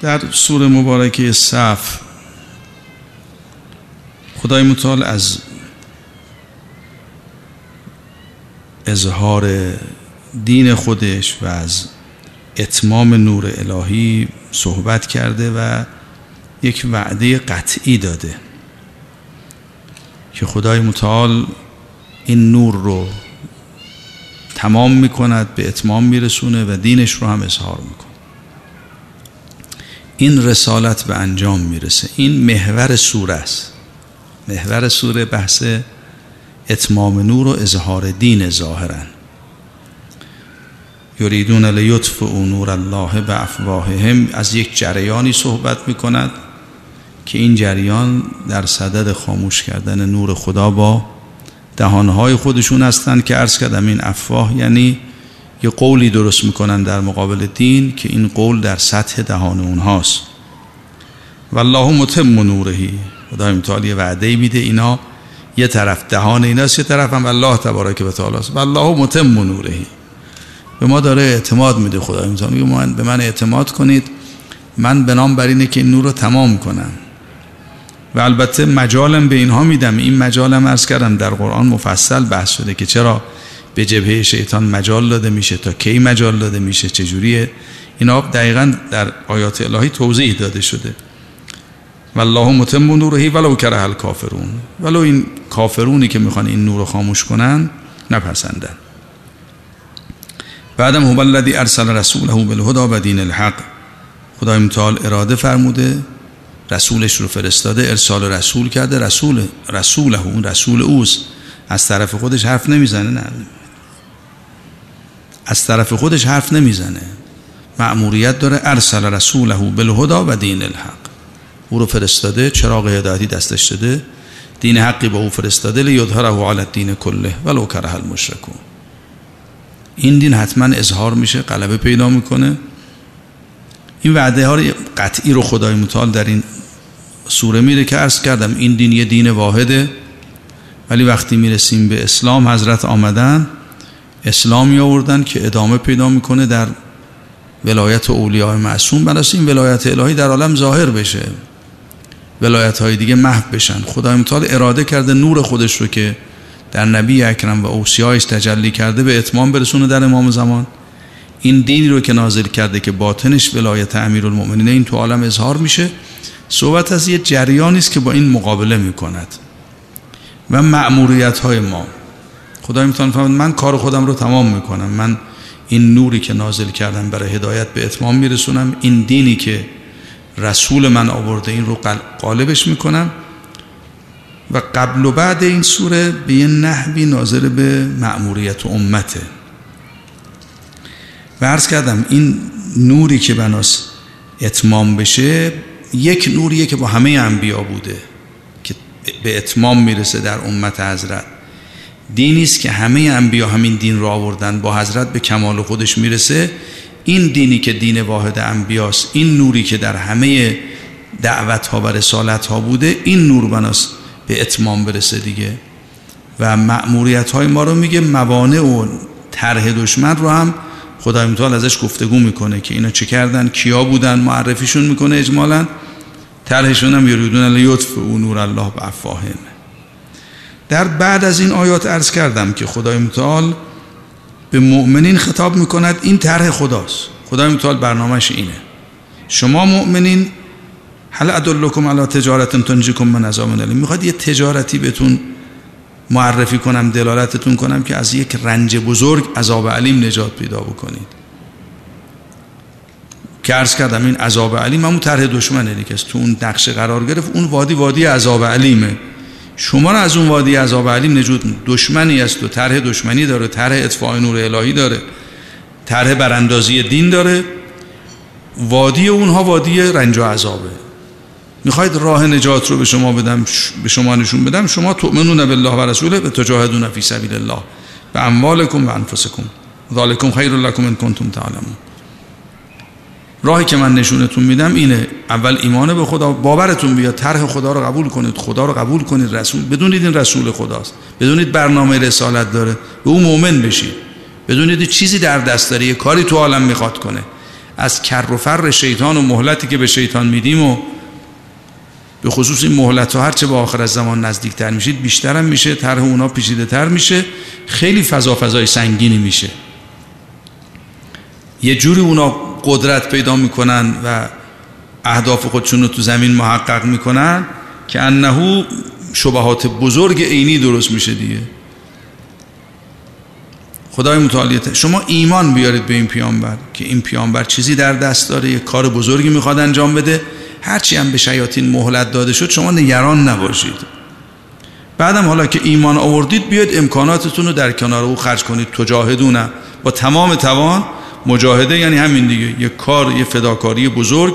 در سور مبارکه صف خدای متعال از اظهار دین خودش و از اتمام نور الهی صحبت کرده و یک وعده قطعی داده که خدای متعال این نور رو تمام می‌کند به اتمام میرسونه و دینش رو هم اظهار می‌کنه این رسالت به انجام می‌رسه. این محور سوره است. محور سوره بحث اتمام نور و اظهار دین ظاهرا. یریدون او نور الله به افواههم. از یک جریانی صحبت می‌کند که این جریان در صدد خاموش کردن نور خدا با دهانهای خودشون هستند که عرض کردم این افواه یعنی یه قولی درست می‌کنن در مقابل دین که این قول در سطح دهان اونهاست. والله متم نورهی خدای متعال یه وعده میده اینا. یه طرف دهان ایناست یه طرف هم الله تبارک و تعالی است. والله متم نورهی به ما داره اعتماد میده متعال میگه به من اعتماد کنید. من به نام بر اینه که این نور رو تمام کنم. و البته مجالم به اینها میدم. این مجالم ارز کردم در قرآن مفصل بحث شده که چرا به جبهه شیطان مجال داده میشه تا کی مجال داده میشه چجوریه اینا دقیقا در آیات الهی توضیح داده شده. والله متم نورهی ولو کره الکافرون. ولو این کافرونی که می‌خوان این نور رو خاموش کنن نپسندن. بعدم هو الذی ارسل رسوله بالهدى و دین الحق. خدای متعال اراده فرموده رسولش رو فرستاده ارسال رسول کرده رسول رسوله اون رسول اوست. از طرف خودش حرف نمی‌زنه نه. از طرف خودش حرف نمی‌زنه. مأموریت داره ارسل رسوله بالهدى و دین الحق. او رو فرستاده چراغ هدایتی دستش داده. دین حقی با او فرستاده لیظهره علی الدین کله ولو کره المشرکون. این دین حتما اظهار میشه غلبه پیدا می‌کنه. این وعده ها قطعی رو خدای متعال در این سوره میره که عرض کردم این دین یه دین واحده. ولی وقتی می‌رسیم به اسلام حضرت آمدن اسلامی آوردن که ادامه پیدا می‌کنه در ولایت اولیاء معصوم. بناس این ولایت الهی در عالم ظاهر بشه. ولایت های دیگه محو بشن. خدای متعال اراده کرده نور خودش رو که در نبی اکرم و اوسیایش تجلی کرده به اتمام برسونه در امام زمان. این دینی رو که نازل کرده که باطنش ولایت امیرالمؤمنین این تو عالم اظهار میشه. صحبت از یه جریانی است که با این مقابله می‌کند. و مأموریت های ما. خدای می‌تونه فهمد من کار خودم رو تمام می‌کنم. من این نوری که نازل کردم برای هدایت به اتمام میرسونم. این دینی که رسول من آورده این رو قالبش می‌کنم. و قبل و بعد این سوره به یه نحوی ناظر به مأموریت امته. و عرض کردم این نوری که بناس اتمام بشه یک نوریه که با همه انبیا بوده که به اتمام می‌رسه در امت حضرت. دینی است که همه انبیا همین دین را آوردن با حضرت به کمال خودش می‌رسه. این دینی که دین واحد انبیاست این نوری که در همه دعوت ها و رسالت ها بوده این نور بناست به اتمام برسه دیگه. و مأموریت های ما رو میگه موانع و طرح دشمن رو هم خدای متعال ازش گفتگو می‌کنه که اینا چه کردن کیا بودن معرفیشون می‌کنه اجمالا. طرحشون هم یریدون لیطف و نور الله به افواهن در بعد از این آیات عرض کردم که خدای متعال به مؤمنین خطاب می‌کند این طرح خداست. خدای متعال برنامهش اینه. شما مؤمنین هل ادلکم علی تجارت تنجیکم من عذاب الیم. می‌خواد یه تجارتی بهتون معرفی کنم دلالتتون کنم که از یک رنج بزرگ عذاب علیم نجات پیدا بکنید. که عرض کردم این عذاب علیم همون طرح دشمنه دیگه تو اون نقشه قرار گرفت اون وادی وادی عذاب علیمه. شما رو از اون وادی عذاب علیم نجات دشمنی است و طرح دشمنی داره طرح اطفاء نور الهی داره طرح براندازی دین داره. وادی اونها وادی رنج و عذابه. می‌خواید راه نجات رو به شما بدم به شما نشون بدم شما تؤمنون بالله و رسوله و تجاهدون فی سبیل الله. به اموالکم و انفسکم. ذالکم خیر لکم ان کنتم تعلمون. راهی که من نشونتون میدم اینه اول ایمان به خدا باورتون بیاد طرح خدا رو قبول کنید خدا رو قبول کنید رسول بدونید این رسول خداست بدونید برنامه رسالت داره به او مؤمن بشید بدونید چیزی در دست داره یه کاری تو عالم می‌خواد کنه. از کر و فر شیطان و مهلتی که به شیطان میدیم و به خصوص این مهلت ها هرچه با آخر از زمان نزدیکتر میشید بیشتر هم میشه طرح اونا پیچیده تر میشه خیلی فضا فضای سنگینی میشه. یه جوری اونا قدرت پیدا می‌کنن و اهداف خودشون رو تو زمین محقق می‌کنن که انهو شبهات بزرگ عینی درست میشه دیگه. خدای متعالیت شما ایمان بیارید به این پیامبر که این پیامبر چیزی در دست داره یه کار بزرگی می‌خواد انجام بده. هرچی هم به شیاطین مهلت داده شد شما نگران نباشید. بعدم حالا که ایمان آوردید بیاید امکاناتتون رو در کنار او خرج کنید. تجاهدونه با تمام توان. مجاهده یعنی همین دیگه. یه کار یه فداکاری بزرگ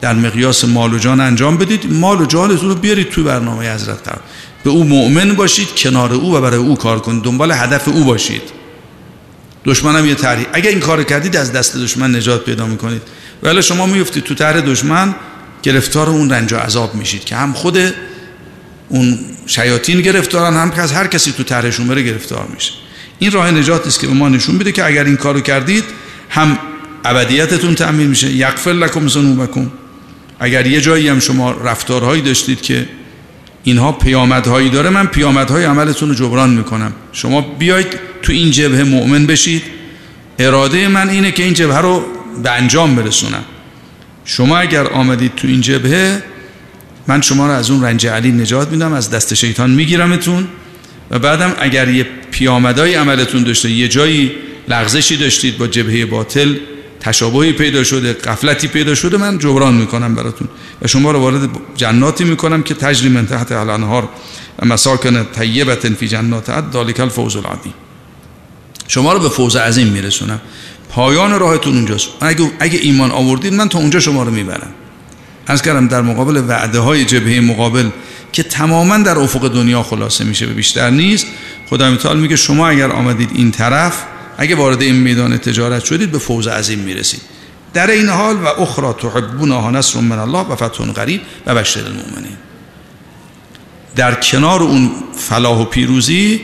در مقیاس مال و جان انجام بدید. مال و جانتون رو بیارید توی برنامه حضرت قرار به او مؤمن باشید کنار او و برای او کار کنید. دنبال هدف او باشید. دشمنم یه طرحی. اگه این کار کردید از دست دشمن نجات پیدا می‌کنید. ولی شما میفتید تو طرح دشمن گرفتار اون رنج و عذاب میشید که هم خود اون شیاطین گرفتارن هم که از هر کسی تو طرحشون بره گرفتار میشه. این راه نجات است که به ما نشون میده که اگر این کارو کردید هم ابدیتتون تأمین میشه. یغفر لکم ذنوبکم. اگر یه جایی هم شما رفتارهایی داشتید که اینها پیامدهایی داره من پیامدهای عملتون رو جبران می‌کنم. شما بیاید تو این جبهه مؤمن بشید. اراده من اینه که این جبهه رو به انجام برسونم. شما اگر آمدید تو این جبهه من شما رو از اون رنج علی نجات میدم از دست شیطان میگیرمتون. و بعدم اگر یه پیامدهای عملتون داشته یه جایی لغزشی داشتید با جبهه باطل تشابهی پیدا شده قفلتی پیدا شده من جبران می‌کنم براتون. و شما رو وارد جناتی می‌کنم که تجری من تحت الانهار و مساکن طیبت فی جنات عد ذالک الفوز العظیم. شما رو به فوز عظیم میرسونم. پایان راهتون اونجاست. اگه, اگه ایمان آوردید من تا اونجا شما رو می‌برم. از کردم در مقابل وعده های جبهه مقابل که تماما در افق دنیا خلاصه میشه به بیشتر نیست خدا میگه شما اگر آمدید این طرف اگه وارد این میدان تجارت شدید به فوز عظیم می‌رسید. در این حال و اخرى تحبونها نصر من الله و فتح قریب و بشر المؤمنین. در کنار اون فلاح و پیروزی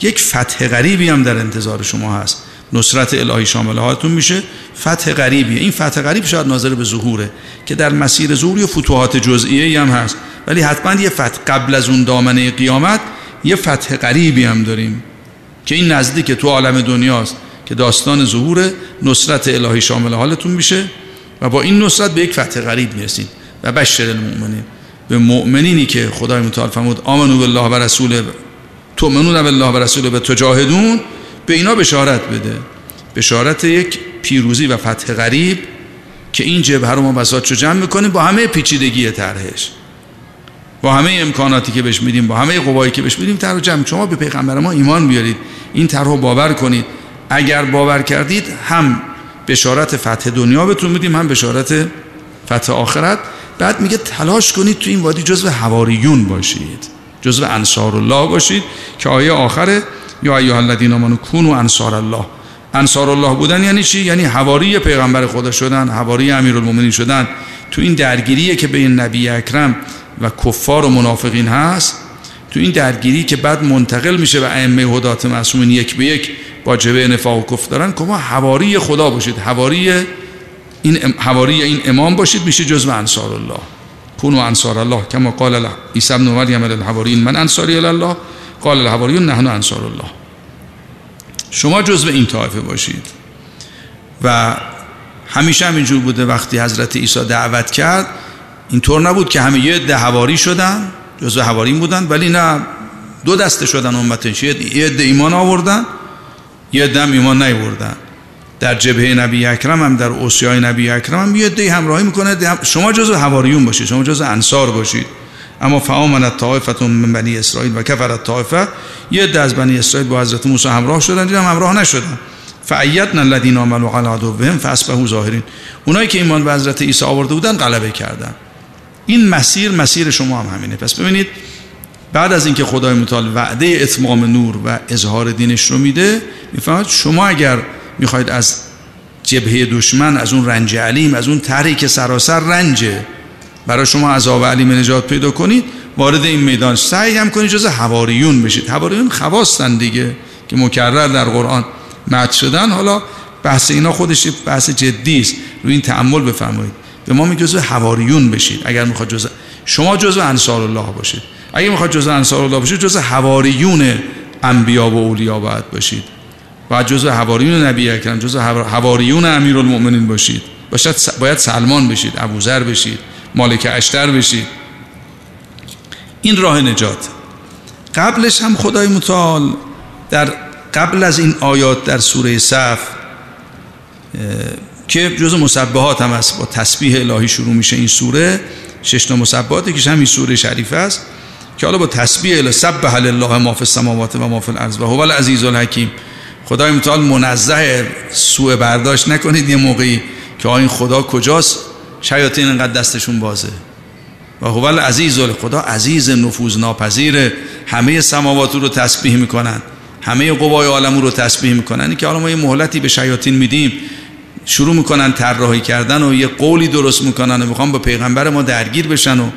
یک فتح غریبی هم در انتظار شما هست. نصرت الهی شامل حالتون میشه. فتح غریبیه. این فتح غریب شاید ناظر به ظهوره که در مسیر ظهور یا فتوحات جزئیه هم هست. ولی حتما یه فتح قبل از اون دامنه قیامت یه فتح غریبی هم داریم. که این نزدیک تو عالم دنیاست که داستان ظهور نصرت الهی شامل حالتون میشه و با این نصرت به یک فتح غریب می‌رسید و بشر المؤمنین. به مؤمنینی که خدای متعال فرمود آمنو بالله و رسول تؤمنون بالله و رسول به تجاهدون به اینا بشارت بده. بشارت یک پیروزی و فتح غریب که این جبهه رو ما بساط جمع می‌کنیم با همه پیچیدگی طرحش. با همه امکاناتی که بهش میدیم با همه قوایی که بهش میدیم طرح جمع. شما به پیغمبر ما ایمان بیارید. این طرح باور کنید. اگر باور کردید هم بشارت فتح دنیا بهتون میدیم هم بشارت فتح آخرت. بعد میگه تلاش کنید تو این وادی جزو حواریون باشید. جزو انصار الله باشید که آیه آخره یا ایها الذین آمنوا کونوا انصار الله انصار الله بودن یعنی چی؟ یعنی حواری پیغمبر خدا شدن حواری امیرالمومنین شدن. تو این درگیری که بین نبی اکرم و کفار و منافقین هست تو این درگیری که بعد منتقل میشه به ائمه هدات معصومین یک به یک با جبه نفاق و کفر دارن که ما حواری خدا باشید حواری این حواری این امام باشید میشه جزء انصار الله. کونو انصار الله کما قال عیسی ابن مریم الحوارین من انصاری الله قال الحواریون نحن انصار الله. شما جزء این طایفه باشید. و همیشه همینجور بوده وقتی حضرت عیسی دعوت کرد اینطور نبود که همه یه ده حواری شدن جزء حوارین بودن ولی نه دو دسته شدن امتش یه ده ایمان آوردن یه دم ایمان نیوردن در جبهه نبی اکرم هم در اوسیای نبی اکرم هم یه دی همراهی می‌کنه. شما جزء حواریون باشید شما جزء انصار باشید. اما فآمنت طائفه من بنی اسرائیل و کفرت طائفه یه ده از بنی اسرائیل با حضرت موسی همراه شدن دیدم همراه نشدن. فعیتنا الذین آمنوا علی عدوهم فاصبحوا ظاهرین. اونایی که ایمان به حضرت عیسی آورده بودن غلبه کردن. این مسیر مسیر شما هم همینه. پس ببینید بعد از اینکه خدای متعال وعده اتمام نور و اظهار دینش رو میده می‌فهمید شما اگر می‌خواید از جبهه دشمن از اون رنج علیم از اون طرحی که سراسر رنجه برای شما عذاب علیم نجات پیدا کنید وارد این میدان سعی هم کنید جز حواریون بشید. حواریون خواستن دیگه که مکرر در قرآن مد شدن. حالا بحث اینا خودش بحث جدی است. روی این تعمل بفرمایید. به ما جزء حواریون بشید. اگر می‌خواد جزء شما جزء انصار الله باشید. اگر می‌خواد جزء انصار الله باشید جزء حواریون انبیا و اولیا باید باشید. باید جزء حواریون نبی اکرم جزء حواریون امیرالمؤمنین باشید. باشد باید سلمان بشید ابوذر بشید مالک اشتر بشید. این راه نجات. قبلش هم خدای متعال در قبل از این آیات در سوره صف که جز مسبحات هم است با تسبیح الهی شروع میشه این سوره شش تا مسبحاتی که همین سوره شریف است که حالا با تسبیح اله سبح الله ما فی السماوات و ما فی الارض. و هو العزیز الحکیم. خدای متعال منزه سوء برداشت نکنید یه موقعی که این خدا کجاست؟ شیاطین انقدر دستشون بازه. و هو العزیز خدا عزیز نفوذ ناپذیر همه سماوات رو تسبیح می‌کنن. همه قوای عالم رو تسبیح می‌کنن. این که حالا ما یه مهلتی به شیاطین میدیم. شروع می‌کنن طراحی کردن و یه قولی درست می‌کنن و می‌خوان با پیغمبر ما درگیر بشن و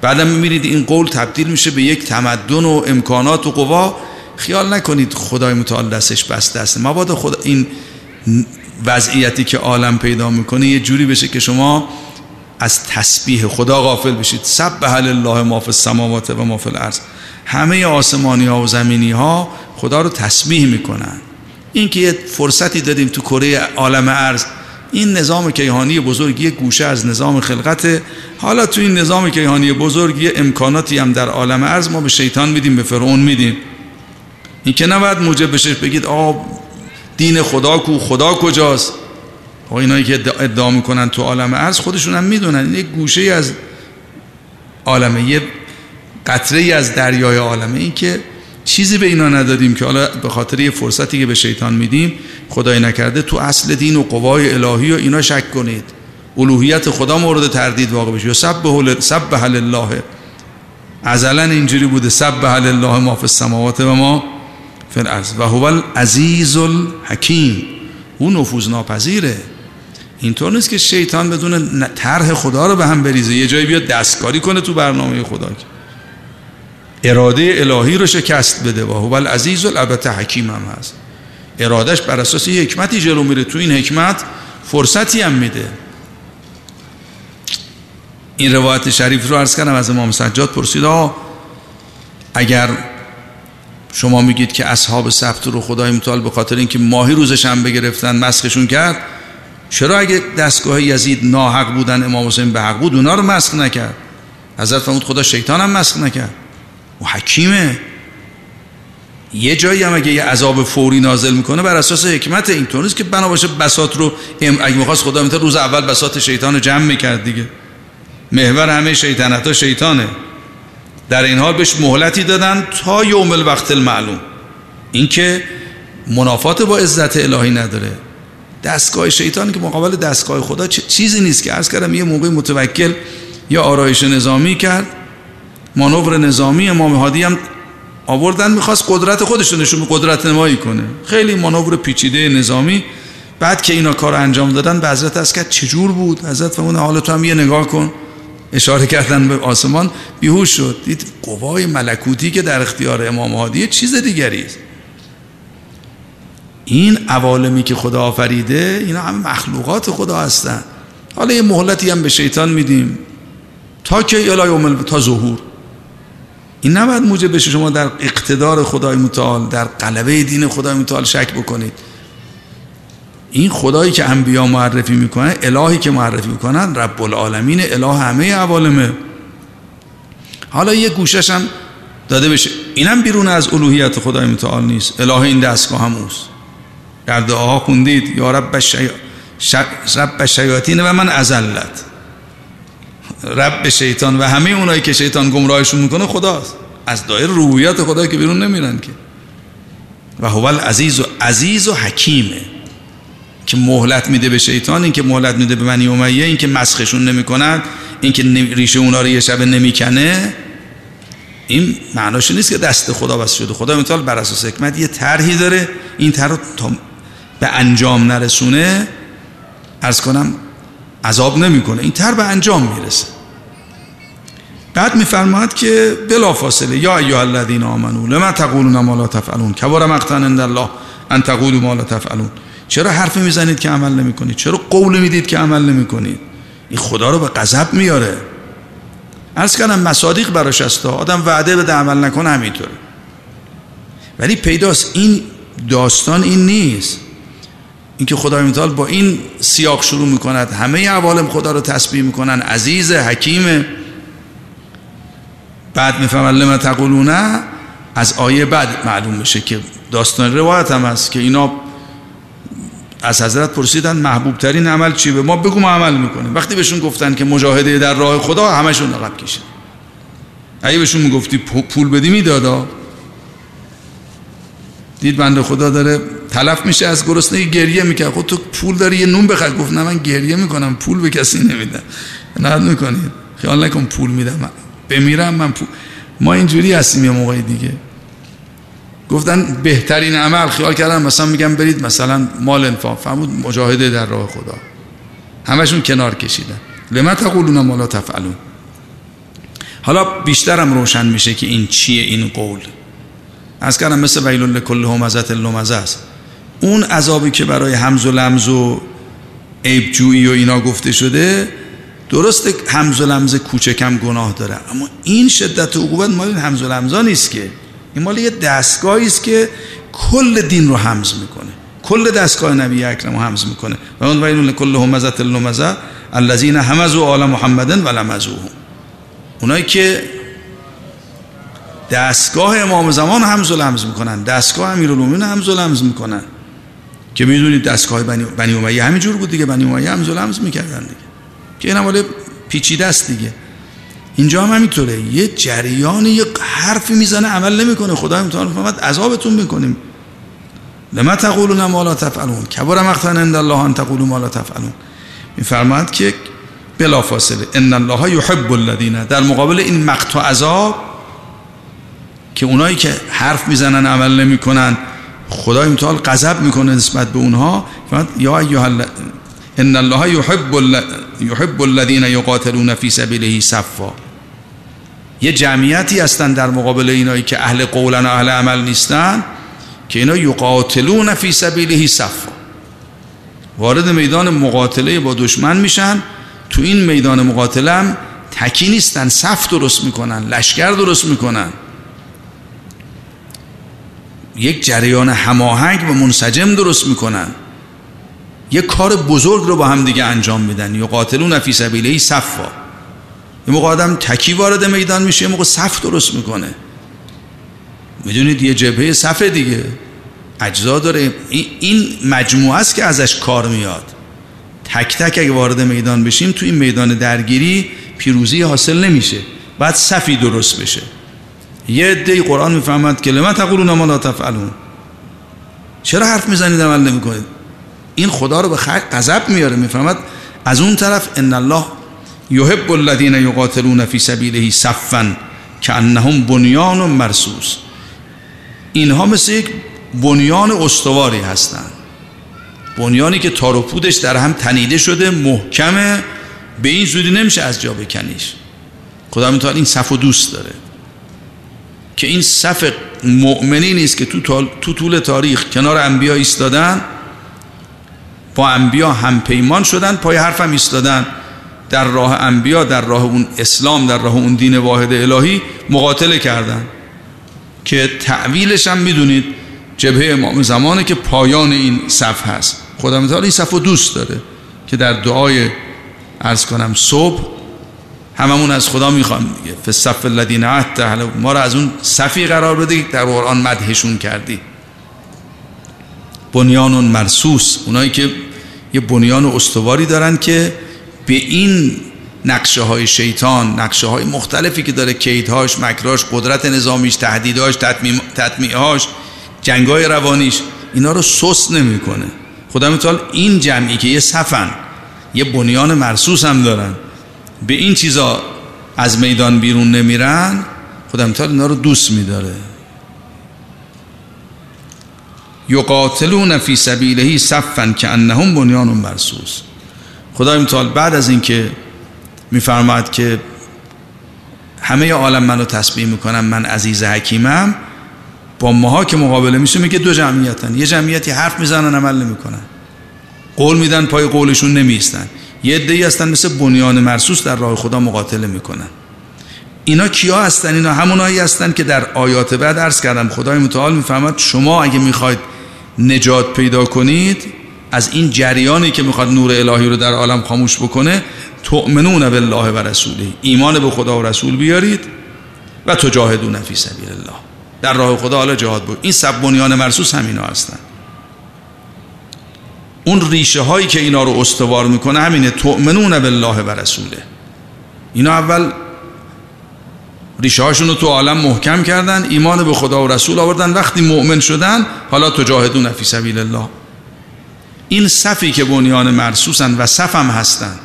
بعدم می‌بینید این قول تبدیل میشه به یک تمدن و امکانات و قوا. خیال نکنید خدای متعال دستش بسته است. مبادا خدا این وضعیتی که عالم پیدا می‌کنه یه جوری بشه که شما از تسبیح خدا غافل بشید. سبح الله ما فی السماوات و ما فی الارض. همه آسمانی ها و زمینی ها خدا رو تسبیح می‌کنن. این که یه فرصتی دادیم تو کره عالم ارز این نظام کیهانی بزرگ یه گوشه از نظام خلقت. حالا تو این نظام کیهانی بزرگ یه امکاناتی هم در عالم ارز ما به شیطان میدیم به فرعون میدیم. این که نباید موجب بشه بگید آ دین خدا کو خدا کجاست؟ آقا اینایی که ادعا می‌کنن تو عالم ارز خودشون هم می‌دونن. این یک گوشه از عالمه یه قطره از دریای عالمه. این که چیزی به اینا ندادیم که حالا به خاطر یه فرصتی که به شیطان میدیم خدای نکرده تو اصل دین و قوای الهی و اینا شک کنید. الوهیت خدا مورد تردید واقع بشه. سبح سبح الله ازلا اینجوری بوده سبح الله ما فی السماوات و ما فی الارض. و هو العزیز الحکیم. او نفوذ ناپذیره. اینطور نیست که شیطان بدون طرح خدا رو به هم بریزه. یه جایی بیاد دستکاری کنه تو برنامه خدا اراده الهی رو شکست بده و هو العزیز البته حکیم هم هست. ارادش بر اساس حکمتی جلو میره. تو این حکمت فرصتی هم میده. این روایت شریف رو عرض کردم از امام سجاد پرسید اگر شما میگید که اصحاب سبت رو خدای متعال به خاطر اینکه ماهی روزش هم بگرفتن مسخشون کرد چرا اگه دستگاه یزید ناحق بودن امام حسین به حق بود اونا رو مسخ نکرد؟ حضرت فرمود خدا شیطان هم مسخ نکرد. و حکیمه. یه جایی هم اگه یه عذاب فوری نازل می‌کنه بر اساس حکمت اینطور نیست که بنا باشه بساط رو اگه می‌خواست خدا می‌تونه روز اول بساط شیطان رو جمع می‌کرد دیگه. محور همه شیطنت ها شیطانه. در این حال بهش مهلتی دادن تا یوم الوقت المعلوم. اینکه منافات با عزت الهی نداره. دستگاه شیطان که مقابل دستگاه خدا چیزی نیست که عرض کردم یه موقع متوکل یا آرایش نظامی کرد. مانور نظامی امام هادی هم آوردن می‌خواست قدرت خودش رو نشون قدرت نمایی کنه. خیلی مانور پیچیده نظامی. بعد که اینا کار انجام دادن به حضرت از کرد چجور بود؟ حضرت فرمود حالا تو هم یه نگاه کن. اشاره کردن به آسمان بیهوش شد. دید قوای ملکوتی که در اختیار امام هادی چیز دیگری است. این عوالمی که خدا آفریده اینا همه مخلوقات خدا هستن. حالا یه مهلتی هم به شیطان میدیم. تا که الهی تا ظهور. این نباید موجب بشه شما در اقتدار خدای متعال در قلبه دین خدای متعال شک بکنید. این خدایی که انبیا معرفی می‌کنن الهی که معرفی می‌کنن رب العالمین اله همه عوالمه. حالا یه گوشش هم داده بشه. اینم بیرون از الوهیت خدای متعال نیست. اله این دستگاه هم اوست. در دعاها خوندید یا رب, شی... ش... رب شیاطین و من ازلت. رب شیطان و همه اونایی که شیطان گمراهشون می‌کنه خداست. از دایر روحیت خدا که بیرون نمیرن که. و هو العزیز و عزیز و حکیمه. که مهلت میده به شیطان این که مهلت میده به منی امیه این که مسخشون نمی‌کنن این که ریشه اونا رو یه شب نمی‌کنه. این معناش نیست که دست خدا بس شده. خدا متعال بر اساس حکمت یه طرحی داره. این طرح تا به انجام نرسونه. ارز کنم عذاب نمی‌کنه. این تر به انجام می‌رسه. بعد میفرماد که بلا فاصله یا ایها الذین آمنو لما تقولون ما لا تفعلون؟ کبر مقتا عند الله ان تقولوا ما لا تفعلون. چرا حرف می‌زنید که عمل نمی‌کنید؟ چرا قول می‌دید که عمل نمی‌کنید؟ این خدا رو به غضب میاره. عرض کردم مصادیق براش هست. آدم وعده بده عمل نکنه همینطوره. ولی پیداست. این داستان این نیست. اینکه خدای متعال با این سیاق شروع می‌کند. همه عوالم خدا رو تسبیح می‌کنن. عزیز حکیم. بعد می‌فهمن لما تقولونه از آیه بعد معلوم میشه که داستان روایت هم هست که اینا از حضرت پرسیدن محبوب ترین عمل چی؟ به ما بگو ما عمل می‌کنیم. وقتی بهشون گفتن که مجاهده در راه خدا همشون عقب کشید. اگه بهشون می‌گفتی پول بدی میدادا؟ دید بنده خدا داره تلف میشه از گرسنه گریه می‌کنه. خود تو پول داری یه نون بخر. گفت نه من گریه می‌کنم. پول به کسی نمیدم نه می‌کنید خیال نکن پول میدم. بمیرم من پول. ما اینجوری هستیم یه موقع دیگه. گفتن بهترین عمل خیال کردن مثلا میگم برید مثلا مال انفاق. فرمود مجاهده در راه خدا. همشون کنار کشیدن. لما تقولون ما لا تفعلون. حالا بیشترم روشن میشه که این چیه این قول. از کردم مثل ویل لکل همزت اللمزه است. اون عذابی که برای همز و لمز و عیبجویی و اینا گفته شده درست همز و لمز کوچکم گناه داره اما این شدت عقوبت مال این همز و لمزا نیست که. این مال یه دستگاهی است که کل دین رو همز می‌کنه. کل دستگاه نبی اکرم رو همز می‌کنه. و اون ویل لکل همزت اللمزه الذین همزوا آل محمدن و لمزوهم. اونایی که دستگاه امام زمان همز و لمز می‌کنن دستگاه امیرالمومنین همز و لمز می‌کنن. که می‌دونید دستگاه بنی, بنی امیه همینجور بود دیگه. بنی امیه همز و لمز می‌کردن دیگه. که این هم پیچیده است دیگه. اینجا هم همینطوره. یه جریان یه حرفی می‌زنه عمل نمی‌کنه. خدا امتحان فرماد عذابتون می‌کنیم. لما تقولون ما لا تفعلون. کبر مقتا عند الله ان تقولوا ما لا تفعلون. میفرماد که بلا فاصله. ان الله یحب الذین. در مقابل این مقت و عذاب که اونایی که حرف می‌زنن عمل نمی‌کنن خدای متعال غضب می‌کنه نسبت به اونها. یا ایها ان الله يحب يحب الذين يقاتلون في سبيله صفا. یه جمعیتی هستن در مقابل اینایی که اهل قولن و اهل عمل نیستن که اینا یقاتلون فی سبیله صفا. وارد میدان مقاتله با دشمن میشن. تو این میدان مقاتله هم تکی نیستن صف درست می‌کنن لشکر درست می‌کنن. یک جریان هماهنگ و منسجم درست می‌کنن. یک کار بزرگ رو با هم دیگه انجام میدن. یا قاتلون فی سبیله صفا. یه موقع آدم تکی وارد میدان میشه یه موقع صف درست می‌کنه. می‌دونید یه جبهه صف دیگه. اجزا داره. این مجموعه است که ازش کار میاد. تک تک اگه وارد میدان بشیم تو این میدان درگیری پیروزی حاصل نمیشه. بعد صفی درست بشه. یه عده قرآن می‌فهمد که لما تقولون ما لا تفعلون. چرا حرف می‌زنید عمل نمی‌کنید؟ این خدا رو به خلق غضب میاره می‌فهمد از اون طرف ان الله یحب الذین یقاتلون فی سبیله صفا کانهم بنیان مرصوص. اینها مثل یک بنیان استواری هستند. بنیانی که تار و پودش در هم تنیده شده محکمه به این زودی نمیشه از جا بکنیش. خدا می‌توان این صف و دوست داره. که این صف مؤمنی نیست که تو, تو طول تاریخ کنار انبیا ایستادن با انبیا هم پیمان شدن پای حرفم ایستادن. در راه انبیا در راه اون اسلام در راه اون دین واحد الهی مقاتله کردن. که تعویلش هم می‌دونید جبهه امام زمانه که پایان این صف هست. خدا متعال این صف رو دوست داره که در دعای ارز کنم صبح هممون از خدا می‌خوام دیگه. فصف الذین عهد ما رو از اون صفی قرار بده در قرآن مدهشون کردی. بنیان مرسوس اونایی که یه بنیان استواری دارن که به این نقشه های شیطان نقشه های مختلفی که داره کیدهاش مکراش قدرت نظامیش تهدیدهاش تطمیعهاش جنگای روانیش اینا رو سست نمی‌کنه. خدا میتوال این جمعی که یه صفن یه بنیان مرسوس هم دارن. به این چیزا از میدان بیرون نمیرن خدا میتوال اینا رو دوست میداره. یقاتلون فی سبیلهی صفا که انهم بنیان مرسوس خدای متعال بعد از اینکه میفرماد که همه عالم منو تسبیح می‌کنم من عزیز حکیمم با ماها که مقابله میشه میگه دو جمعیتن. یه جمعیتی حرف می‌زنن عمل نمی‌کنن. قول میدن پای قولشون نمیستن یه عده‌ای هستن مثل بنیان مرسوس در راه خدا مقاتله می‌کنن. اینا کیا هستن؟ اینا همونایی هستن که در آیات بعد عرض کردم. خدای متعال می‌فهمد شما اگه می‌خواید نجات پیدا کنید از این جریانی که می‌خواد نور الهی رو در عالم خاموش بکنه تؤمنون بالله و رسوله. ایمان به خدا و رسول بیارید و تجاهدون فی سبیل الله. در راه خدا حالا جهاد بود این سب بنیان مرسوس همینا هستن. اون ریشه هایی که اینا رو استوار می‌کنه همینه تؤمنون بالله و رسوله. اینا اول ریشه هاشون رو تو عالم محکم کردن ایمان به خدا و رسول آوردن. وقتی مؤمن شدن حالا تجاهدون فی سبیل الله. این صفی که بنیان مرسوسن و صف هم هستن.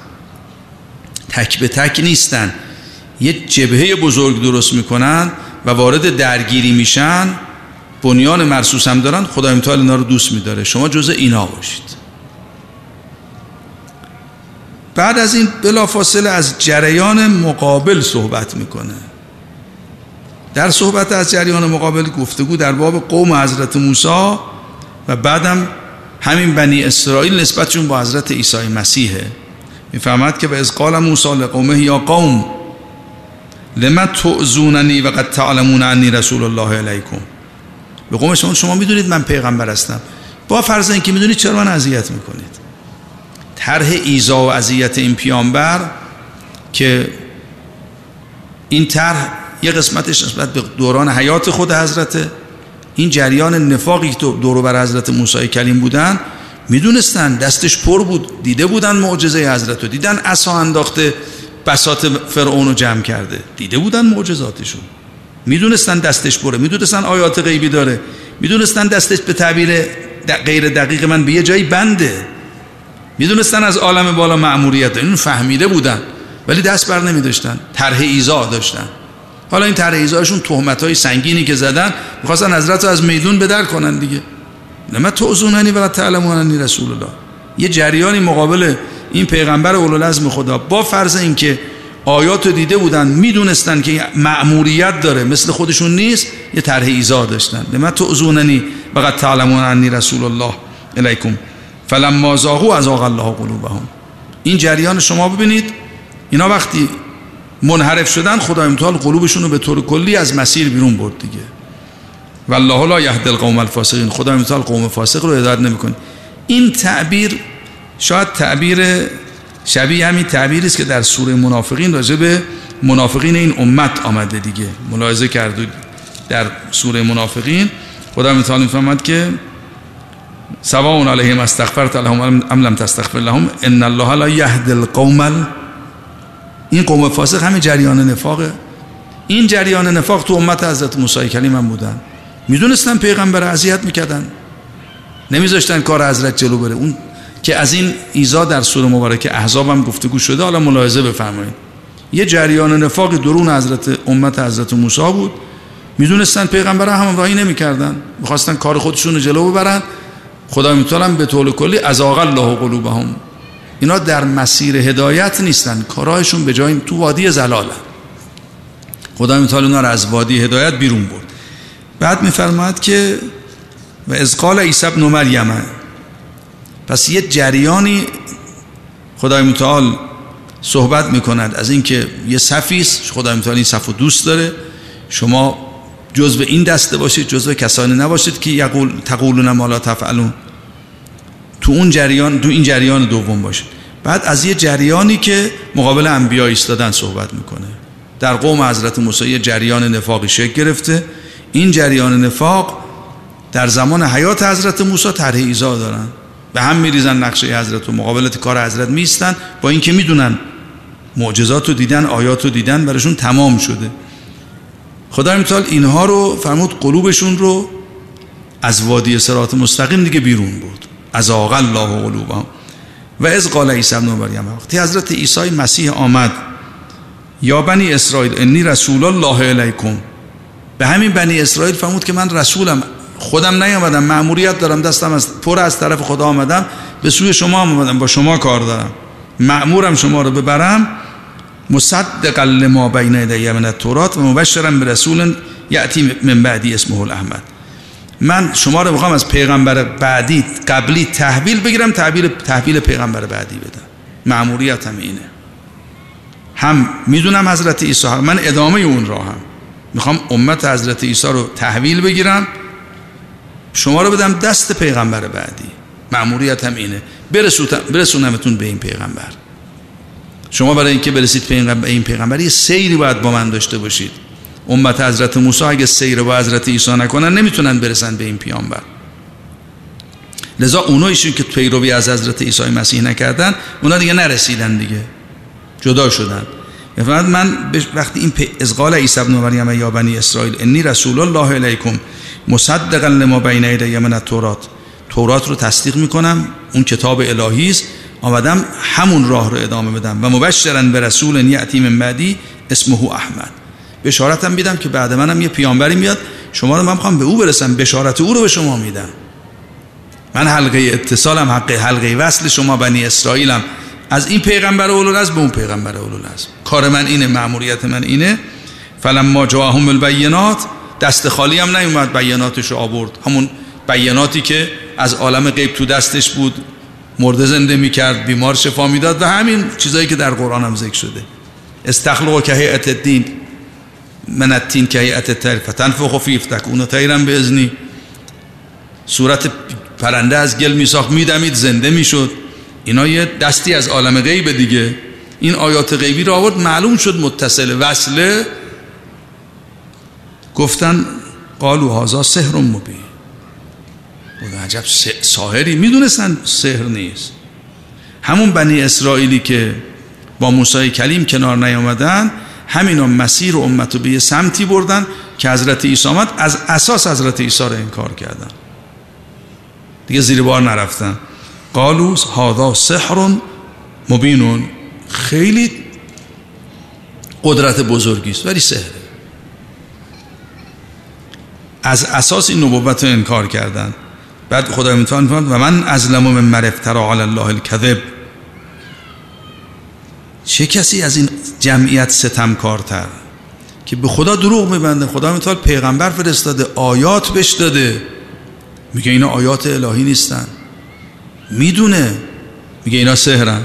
تک به تک نیستن. یه جبهه بزرگ درست می‌کنن و وارد درگیری میشن. بنیان مرسوس دارن خدا امتحال اینا رو دوست میداره. شما جزء اینا باشید. بعد از این بلافاصله از جریان مقابل صحبت می‌کنه. در صحبت از جریان مقابل گفتگو در باب قوم حضرت موسی و بعدم همین بنی اسرائیل نسبتشون با حضرت عیسی مسیحه می‌فهمد که به از قال موسی لقومه یا قوم لما تعزوننی و قد تعلمون انی رسول الله علیکم. به قوم شما شما می‌دونید من پیغمبر هستم. با فرض اینکه می‌دونید چرا من اذیت می‌کنید؟ طرح ایزا و اذیت این پیامبر که این طرح یه قسمتش نسبت به دوران حیات خود حضرت این جریان نفاقی که دورو بر حضرت موسی کلیم بودن می‌دونستن دستش پر بود دیده بودن معجزه حضرت رو دیدن عصا انداخته بسات فرعون رو جمع کرده دیده بودن معجزاتشون. می‌دونستن دستش پره می‌دونستن آیات غیبی داره می‌دونستن دستش به تعبیر غیر دقیق من به یه جایی بنده. می‌دونستن از عالم بالا مأموریت این فهمیده بودن ولی دست بر نمی داشتن طرح ایزا داشتن. حالا این طرح ایزاشون تهمت های سنگینی که زدن می‌خواستن حضرت رو از میدون بدر کنن دیگه. نما توزوننی و تعلموننی رسول الله. یه جریانی مقابل این پیغمبر اولوالعزم خدا. با فرض اینکه آیات رو دیده بودن می‌دونستن که مأموریت داره مثل خودشون نیست یه طرح ایزا داشتن. لما توزوننی و قد تعلمون رسول الله علیکم. فلما زاغوا از الله قلوبهم. این جریان شما ببینید. اینا وقتی منحرف شدن خدا امتحال قلوبشون رو به طور کلی از مسیر بیرون برد دیگه. والله لا یهد القوم الفاسقین. خدا امتحال قوم فاسق رو هدایت نمی‌کنه. این تعبیر شاید تعبیر شبیه همین تعبیری است که در سوره منافقین راجع به منافقین این امت آمده دیگه. ملاحظه کردید در سوره منافقین. خدا امتحال می‌فهمد که سواء علیهم استغفرت لهم ام لم تستغفر لهم. ان الله لا یهد القوم این قوم فاسق همین جریان نفاقه این جریان نفاق تو امت حضرت موسی کلیم هم بودن. می‌دونستن پیغمبر اذیت می‌کردن. نمیذاشتن کار حضرت جلو بره. اون که از این ایزا در سوره مبارکه احزاب هم گفتگو شده حالا ملاحظه بفرمایید. یه جریان نفاق درون حضرت امت حضرت موسی بود. می‌دونستن پیغمبر هم راهی نمی‌کردن. می‌خواستن کار خودشون جلو ببرن. خدا می‌تونم به طول کلی از آقل الله قلوبهم. اینا در مسیر هدایت نیستن. کارهایشون به جای تو وادی زلاله. خدا می‌تونه اونا رو از وادی هدایت بیرون برد. بعد میفرماد که و از قال عیسی ابن مریم. پس یه جریانی خدای متعال صحبت می‌کند. از اینکه یه صفی است. خدای متعال این صف دوست داره. شما جزء این دسته باشید جزء کسانی نباشید که یقول تقولون ما لا تفعلون. تو اون جریان تو این جریان دوم باشه بعد از یه جریانی که مقابل انبیا ایستادن صحبت می‌کنه. در قوم حضرت موسی یه جریان نفاقی شکل گرفته. این جریان نفاق در زمان حیات حضرت موسی طرح ایزا دارن. به هم میریزن نقشه حضرت و مقابلت کار حضرت میستن با اینکه می‌دونن معجزات رو دیدن آیات رو دیدن برشون تمام شده. خدا متعال اینها رو فرمود قلوبشون رو از وادی سرات مستقیم دیگه بیرون بود از آقل الله قلوبهم. و از قال عیسی ابن مریم. وقتی حضرت عیسی مسیح آمد یا بنی اسرائیل انی رسول الله علیکم. به همین بنی اسرائیل فرمود که من رسولم. خودم نیامدم مأموریت دارم دستم از پر از طرف خدا آمدم به سوی شما آمدم با شما کار دارم. مأمورم شما رو ببرم مصدق لما بین یدی من التورات و مبشرا برسول یأتی من بعدی اسمه الاحمد من شما رو می‌خوام از پیغمبر بعدی قبلی تحویل بگیرم تحویل تحویل پیغمبر بعدی بدم. معمولیتم اینه. هم می‌دونم حضرت عیسی من ادامه اون راهم می‌خوام امت حضرت عیسی رو تحویل بگیرم. شما رو بدم دست پیغمبر بعدی. معمولیتم اینه. برسونمتون به این پیغمبر. شما برای اینکه برسید به این پیغمبر یه سیری باید با من داشته باشید. امت حضرت موسی اگه سیر با حضرت عیسی نکنن نمی‌تونن برسن به این پیامبر. لذا اونایشون که پیروی از حضرت عیسی مسیح نکردن اونا دیگه نرسیدن دیگه. جدا شدن. من وقتی این ازغال عیسی ابن مریم یا بنی اسرائیل انی رسول الله علیکم مصدقا لما بین یدی من التورات. تورات رو تصدیق می‌کنم. اون کتاب الهی است. آمدم همون راه رو ادامه بدم و مبشرا به رسول یعتی من اسمه احمد. بشارتم میدم که بعد منم یه پیامبری میاد شما رو من می‌خوام به او برسم بشارت او رو به شما میدم. من حلقه اتصالم حق حلقه وصل شما بنی اسرائیلم. از این پیغمبر از به اون پیغمبر از کار من اینه معمولیت من اینه. فلما جاءهم البینات دست خالی هم نیومد بیاناتش رو آورد. همون بیاناتی که از عالم غیب تو دستش بود. مرده زنده می‌کرد بیمار شفا می‌داد و همین چیزایی که در قرآن هم ذکر شده. استخلق که هیئت الدین من التین که هیئت الطیر فتنفخ فیه تکون طیرا باذنی صورت پرنده از گل میساخت میدمید زنده می‌شد. اینا یه دستی از عالم غیب دیگه. این آیات غیبی رو آورد معلوم شد متصل وصله. گفتن قالو هازا سحر مبین. بود عجب ساهری می‌دونستن سحر نیست. همون بنی اسرائیلی که با موسی کلیم کنار نیامدن همینا مسیر و امت رو به یه سمتی بردن که حضرت عیسی آمد از اساس حضرت عیسی رو انکار کردن. دیگه زیر بار نرفتن. قالوس هادا سحر مبینون خیلی قدرت بزرگی است ولی سحره از اساس این نبوت رو انکار کردن. بعد خدا می‌توان و من ازلم من مرفترا علی الله الکذب. چه کسی از این جمعیت ستمکارتر که به خدا دروغ میبنده؟ خدا می‌توان پیغمبر فرستاده آیات بش داده. میگه اینا آیات الهی نیستن. می‌دونه. میگه اینا سهرن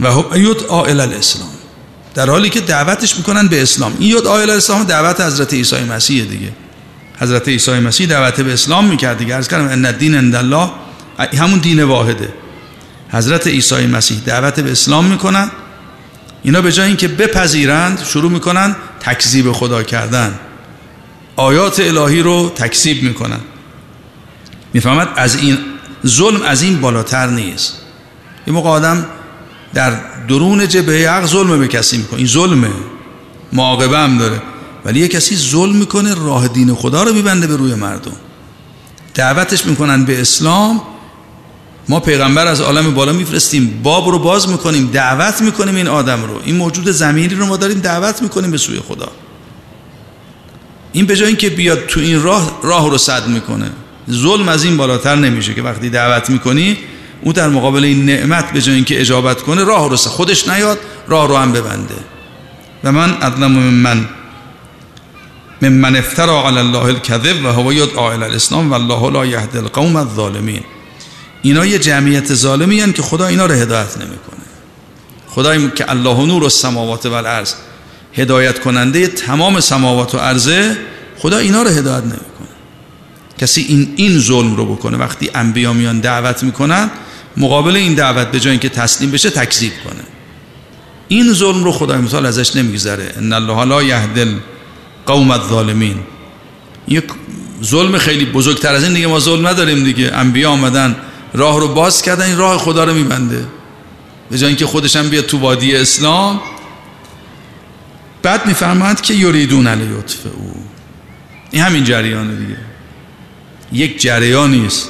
و ایوت آئل الاسلام. در حالی که دعوتش می‌کنن به اسلام. این یود آئل الاسلام دعوت حضرت عیسی مسیح دیگه. حضرت عیسی مسیح دعوت به اسلام می‌کرد دیگه. عرض کردم ان الدین عند الله. همون دین واحده. حضرت عیسی مسیح دعوت به اسلام می‌کنن. اینا به جای اینکه بپذیرند شروع می‌کنن تکذیب خدا کردن. آیات الهی رو تکذیب می‌کنن. می‌فهمد؟ از این ظلم از این بالاتر نیست. یه موقع آدم در درون جبهه حق ظلم به کسی می‌کنه. این ظلمه. معاقبه هم داره. ولی یه کسی ظلم می‌کنه راه دین خدا رو میبنده به روی مردم. دعوتش می‌کنن به اسلام. ما پیغمبر از عالم بالا میفرستیم باب رو باز می‌کنیم دعوت می‌کنیم این آدم رو. این موجود زمینی رو ما داریم دعوت می‌کنیم به سوی خدا. این به جای اینکه بیاد تو این راه راه رو صد می‌کنه. ظلم از این بالاتر نمیشه که وقتی دعوت می‌کنی او در مقابل این نعمت به جای اینکه اجابت کنه راه رو خودش نیاد راه رو هم ببنده. و من ادلم من من من افترا علی الله الكذب و هو یدعا الی الاسلام و الله لا یهدی القوم الظالمین. اینا یه جمعیت ظالمی هن که خدا اینا رو هدایت نمی‌کنه. خدای که الله نور السماوات و الارض هدایت کننده تمام سماوات و ارزه خدا اینا رو هدایت نمی‌کنه. کسی این این ظلم رو بکنه وقتی انبیا میان دعوت می‌کنن مقابل این دعوت به جای اینکه تسلیم بشه تکذیب کنه. این ظلم رو خدای مثال ازش نمیگذره. ان الله لا یهدل قوم الظالمین. یک ظلم خیلی بزرگتر از این دیگه ما ظلم نداریم دیگه. انبیا آمدن راه رو باز کردن این راه خدا رو میبنده. به جای اینکه خودش هم بیاد تو وادی اسلام بعد میفرماند که یریدون علی او. این همین جریانه دیگه. یک جریانی است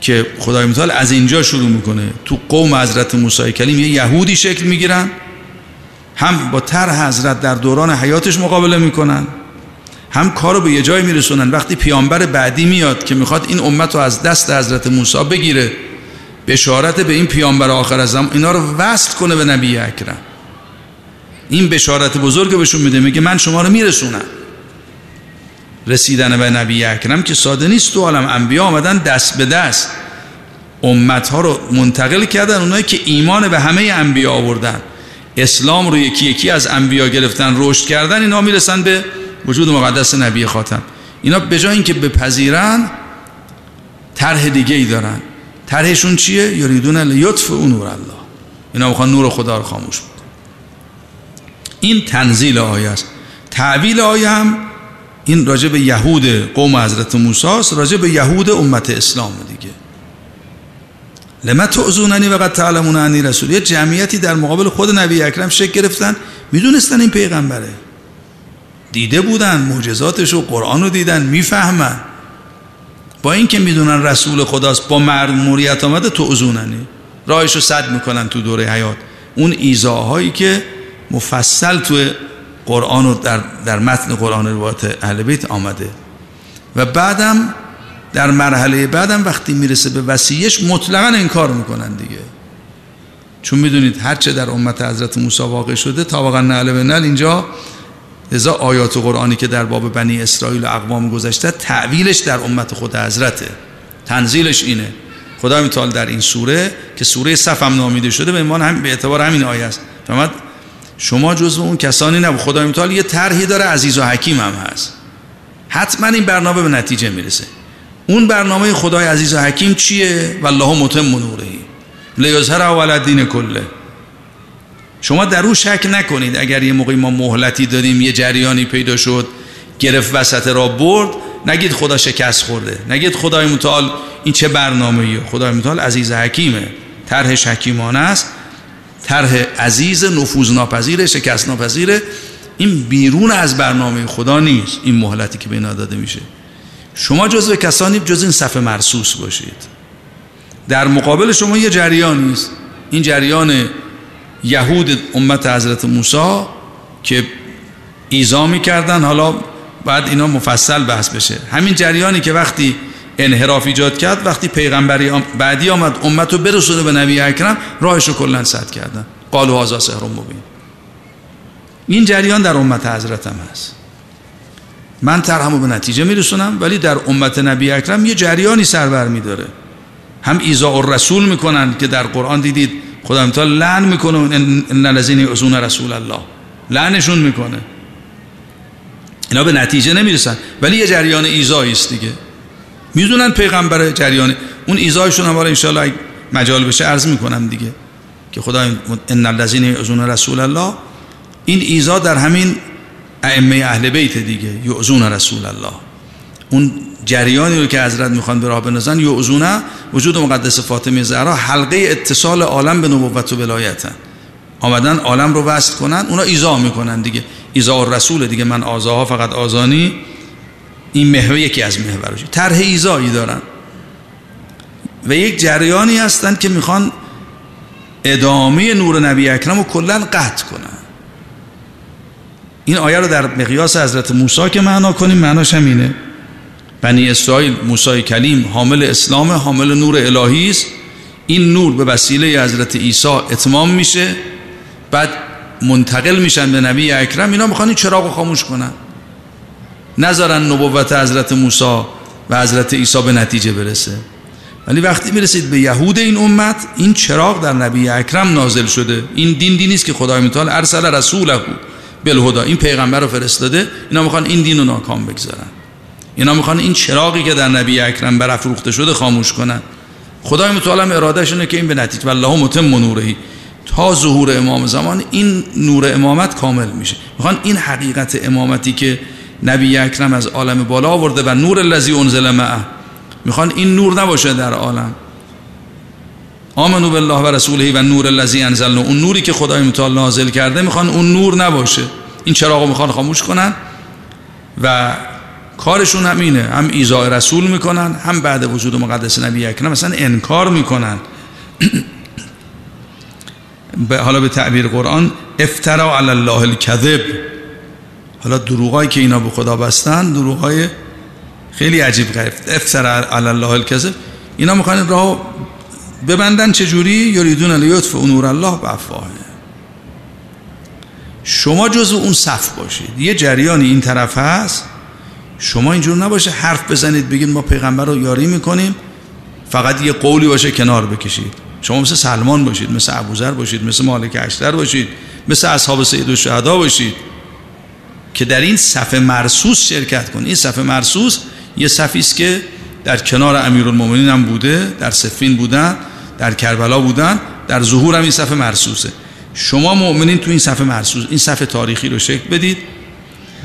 که خدای متعال از اینجا شروع می‌کنه. تو قوم حضرت موسی کلیم یه یهودی شکل می‌گیرن. هم با تر حضرت در دوران حیاتش مقابله می‌کنن هم کارو به یه جای میرسونن. وقتی پیامبر بعدی میاد که می‌خواد این امت رو از دست حضرت موسی بگیره بشارت به این پیامبر آخر از زمان اینا رو وصل کنه به نبی اکرم. این بشارت بزرگ بهشون میده میگه من شما رو میرسونم. رسیدن به نبی اکرم که ساده نیست تو عالم. انبیا آمدن دست به دست. امت ها رو منتقل کردن اونایی که ایمان به همه انبیا آوردن. اسلام رو یکی یکی از انبیا گرفتن رشد کردن اینا می‌رسن به وجود مقدس نبی خاتم. اینا به جای اینکه بپذیرن طرح دیگه ای دارن. طرحشون چیه؟ یریدون لیطف او نور الله. اینا می‌خوان نور خدا رو خاموش بود این تنزیل آیه است. تعویل آیه هم این راجع به یهود قوم حضرت موسی است راجع به یهود امت اسلام دیگه. لما تعزوننی وقت تعلمون انی رسول. یه جمعیتی در مقابل خود نبی اکرم شک گرفتن می‌دونستن این پیغمبره. دیده بودن معجزاتش و قرآن رو دیدن می‌فهمن. با اینکه می‌دونن رسول خداست با مرموریت آمده تعزوننی راهش رو صد می‌کنن تو دوره حیات. اون ایزاهایی که مفصل تو قرآن و در, در متن قرآن روایت اهل بیت آمده. و بعدم در مرحله بعدم وقتی می‌رسه به وسیعش مطلقا انکار می‌کنن دیگه. چون می‌دونید هرچه در امت حضرت موسی واقع شده تا واقعا نعل به نل اینجا لذا آیات قرآنی که در باب بنی اسرائیل و اقوام گذشته تعویلش در امت خود حضرته. تنزیلش اینه. خدا متعال در این سوره که سوره صف نامیده شده به ایمان هم به اعتبار همین آیه است. فهمت شما جزو اون کسانی نبود. خدا متعال یه طرحی داره عزیز و حکیم هم هست. حتما این برنامه به نتیجه می‌رسه. اون برنامه خدای عزیز و حکیم چیه؟ والله متم نوره. لیظهر اول دین کله. شما در او شک نکنید اگر یه موقعی ما مهلتی دادیم یه جریانی پیدا شد گرفت وسط را برد نگید خدا شکست خورده. نگید خدای متعال این چه برنامه ایه خدای متعال عزیز حکیمه. طرح حکیمانه است. طرح عزیز نفوذ ناپذیر شکست ناپذیره این بیرون از برنامه خدا نیست. این مهلتی که به اینا داده میشه. شما جزو کسانی جز این صفحه مرسوس باشید. در مقابل شما یه جریان است این جریان یهود امت حضرت موسی که ایزا می‌کردن حالا بعد اینا مفصل بحث بشه. همین جریانی که وقتی انحراف ایجاد کرد وقتی پیغمبری بعدی آمد امت رو برسونه به نبی اکرم راهش رو کلن سد کردن. قالو هازا سهر مبین. این جریان در امت حضرت هم هست. من ترهمو به نتیجه میرسونم ولی در امت نبی اکرم یه جریانی سربر میداره. هم ایزا و رسول می‌کنن که در قرآن دیدید خدا امتحال لعن می‌کنه ان الذین ازون رسول الله. لعنشون می‌کنه. اینا به نتیجه نمی‌رسن. ولی یه جریان ایزایی است دیگه. می‌دونن پیغمبر جریان. اون ایزایشون هم ان شاء الله مجال بشه عرض می‌کنم دیگه. که خدا ان الذین ازون رسول الله. این ایزا در همین ائمه اهل بیت دیگه یعزون رسول الله. اون جریانی رو که حضرت می‌خوان به راه بنازن یعزونه وجود مقدس فاطمه زهرا حلقه اتصال عالم به نبوت و ولایتن آمدن عالم رو وصل کنن اونا ایزا می‌کنن دیگه. ایزا رسول دیگه من آزاها فقط آزانی. این محور یکی از محورش طرح ایزایی دارن. و یک جریانی هستند که می‌خوان ادامه نور نبی اکرم رو کلا قطع کنن. این آیه رو در مقیاس حضرت موسی که معنا کنیم معناش همینه. بنی اسرائیل موسی کلیم حامل اسلام حامل نور الهی است. این نور به وسیله حضرت عیسی اتمام میشه. بعد منتقل میشن به نبی اکرم. اینا می‌خوان این چراغ خاموش کنن. نذارن نبوت حضرت موسی و حضرت عیسی به نتیجه برسه. ولی وقتی می‌رسید به یهود این امت این چراغ در نبی اکرم نازل شده. این دین دینی است که خدای متعال ارسل رسوله. بالهدا این پیغمبر رو فرستاده اینا می‌خوان این دین رو ناکام بگذارن. اینا می‌خوان این چراغی که در نبی اکرم برافروخته شده خاموش کنن. خدای متعال هم ارادهشونه که این به نتیجه والله متم نورهی تا ظهور امام زمان این نور امامت کامل میشه. می‌خوان این حقیقت امامتی که نبی اکرم از عالم بالا آورده و نور الذی انزل معه. می‌خوان این نور نباشه در عالم. آمنو بالله و رسوله و نور الذی انزلنا. اون نوری که خدای متعال نازل کرده می‌خوان اون نور نباشه. این چراغو می‌خوان خاموش کنن و کارشون هم اینه. هم ایزای رسول می‌کنن هم بعد وجود مقدس نبی اکرم. مثلا انکار می‌کنن. حالا به تعبیر قرآن افترا علی الله الکذب. حالا دروغایی که اینا به خدا بستن دروغای خیلی عجیب غریب. افترا علی الله الکذب. اینا می‌خوان راه ببندن چجوری؟ یریدون لیطف نور الله به افواه شما جزو اون صف باشید. یه جریانی این طرف هست. شما اینجور نباشه حرف بزنید بگید ما پیغمبر رو یاری می‌کنیم. فقط یه قولی باشه کنار بکشید. شما مثل سلمان باشید مثل ابوذر باشید مثل مالک اشتر باشید مثل اصحاب سید و باشید. که در این صف مرسوس شرکت کنید این صف مرسوس یه صفی است که در کنار امیرالمومنین هم بوده در سفین بودن. در کربلا بودن در ظهور هم این صف مرسوسه. شما مؤمنین تو این صف مرسوس این صف تاریخی رو شکل بدید.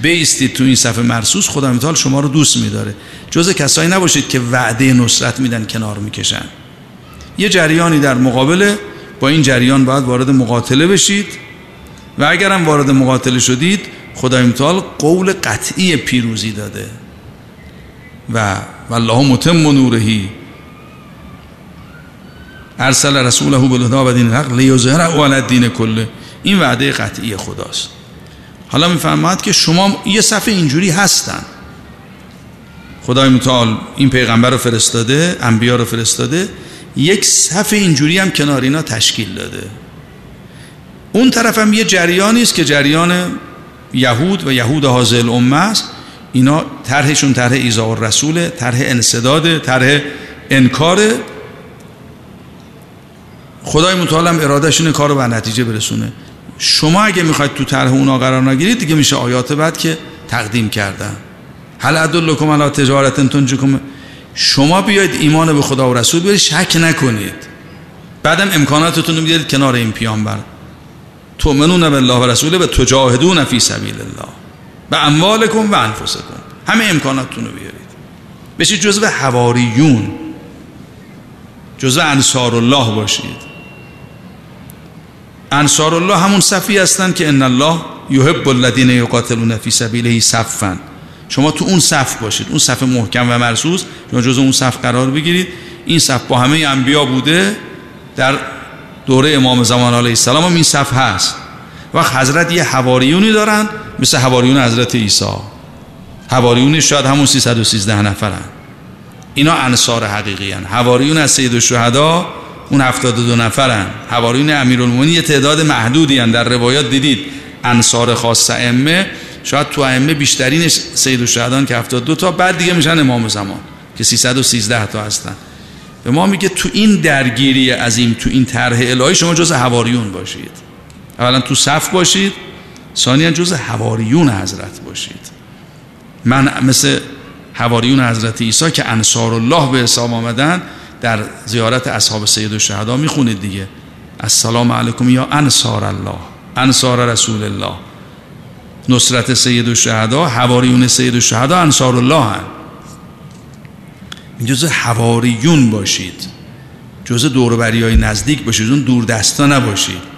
بیستید تو این صف مرسوس خدا متعال شما رو دوست میداره. جز کسایی نباشید که وعده نصرت میدن کنار می‌کشن. یه جریانی در مقابل با این جریان باید وارد مقاتله بشید. و اگرم وارد مقاتله شدید خدای متعال قول قطعی پیروزی داده. و والله متم نورهی ارسل رسوله بالهدى و دین الحق لیظهره علی الدین کله. این وعده قطعی خداست. حالا میفرماد که شما یه صفحه اینجوری هستن. خدای متعال این پیغمبر رو فرستاده انبیا رو فرستاده یک صفحه اینجوری هم کنار اینا تشکیل داده. اون طرف هم یه جریانی است که جریان یهود و یهود حاضر امه است. اینا طرحشون طرح ایزا و رسول طرح انصداد طرح انکار خدای متعال هم ارادهش اینه کار رو به نتیجه برسونه. شما اگه می‌خواید تو طرح اونا قرار نگیرید دیگه میشه آیات بعد که تقدیم کردن. هل ادلکم علی تجارت تنجکم. شما بیاید ایمان به خدا و رسول بیارید شک نکنید. بعدم امکاناتتون رو بیارید کنار این پیامبر. تؤمنون بالله و رسوله و تجاهدون فی سبیل الله. به اموالکم و انفسکم. همه امکاناتتون رو بیارید. بشید جزو حواریون. جزو انصار الله باشید. انصار الله همون صفی هستن که ان الله یحب الذین یقاتلون فی سبیله صفا شما تو اون صف باشید. اون صف محکم و مرسوس. شما جزو اون صف قرار بگیرید. این صف با همه انبیا بوده در دوره امام زمان علیه السلام هم این صف هست. و حضرت یه حواریونی دارن مثل حواریون حضرت عیسی. حواریون شاید همون 313 نفرن. اینا انصار حقیقی هن. حواریون از سید الشهدا اون 72 نفرن. حواریون امیرالمومنین یه تعداد محدودی هن. در روایات دیدید انصار خاص ائمه. شاید تو ائمه بیشترینش سید الشهدان که 72 تا بعد دیگه میشن امام زمان که 313 تا هستن. به ما میگه تو این درگیری عظیم تو این طرح الهی شما جز حواریون باشید. اولا تو صف باشید. ثانیا جز حواریون حضرت باشید. من مثل حواریون حضرت عیسی که انصار الله به حساب آمدن در زیارت اصحاب سید و شهدا می‌خونید دیگه. السلام علیکم یا انصار الله. انصار رسول الله. نصرت سید و شهدا حواریون سید و شهدا انصار الله هن. حواریون باشید. جز دوربری های نزدیک باشید. اون دور دستا نباشید.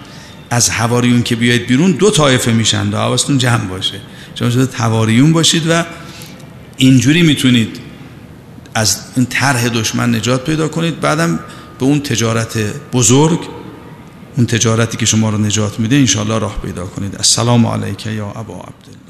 از حواریون که بیاید بیرون دو طایفه میشن. و حواستون جمع باشه. شما جز حواریون باشید و اینجوری می‌تونید از این طرح دشمن نجات پیدا کنید. بعدم به اون تجارت بزرگ اون تجارتی که شما رو نجات میده انشاءالله راه پیدا کنید. السلام علیکم یا ابا عبدالله.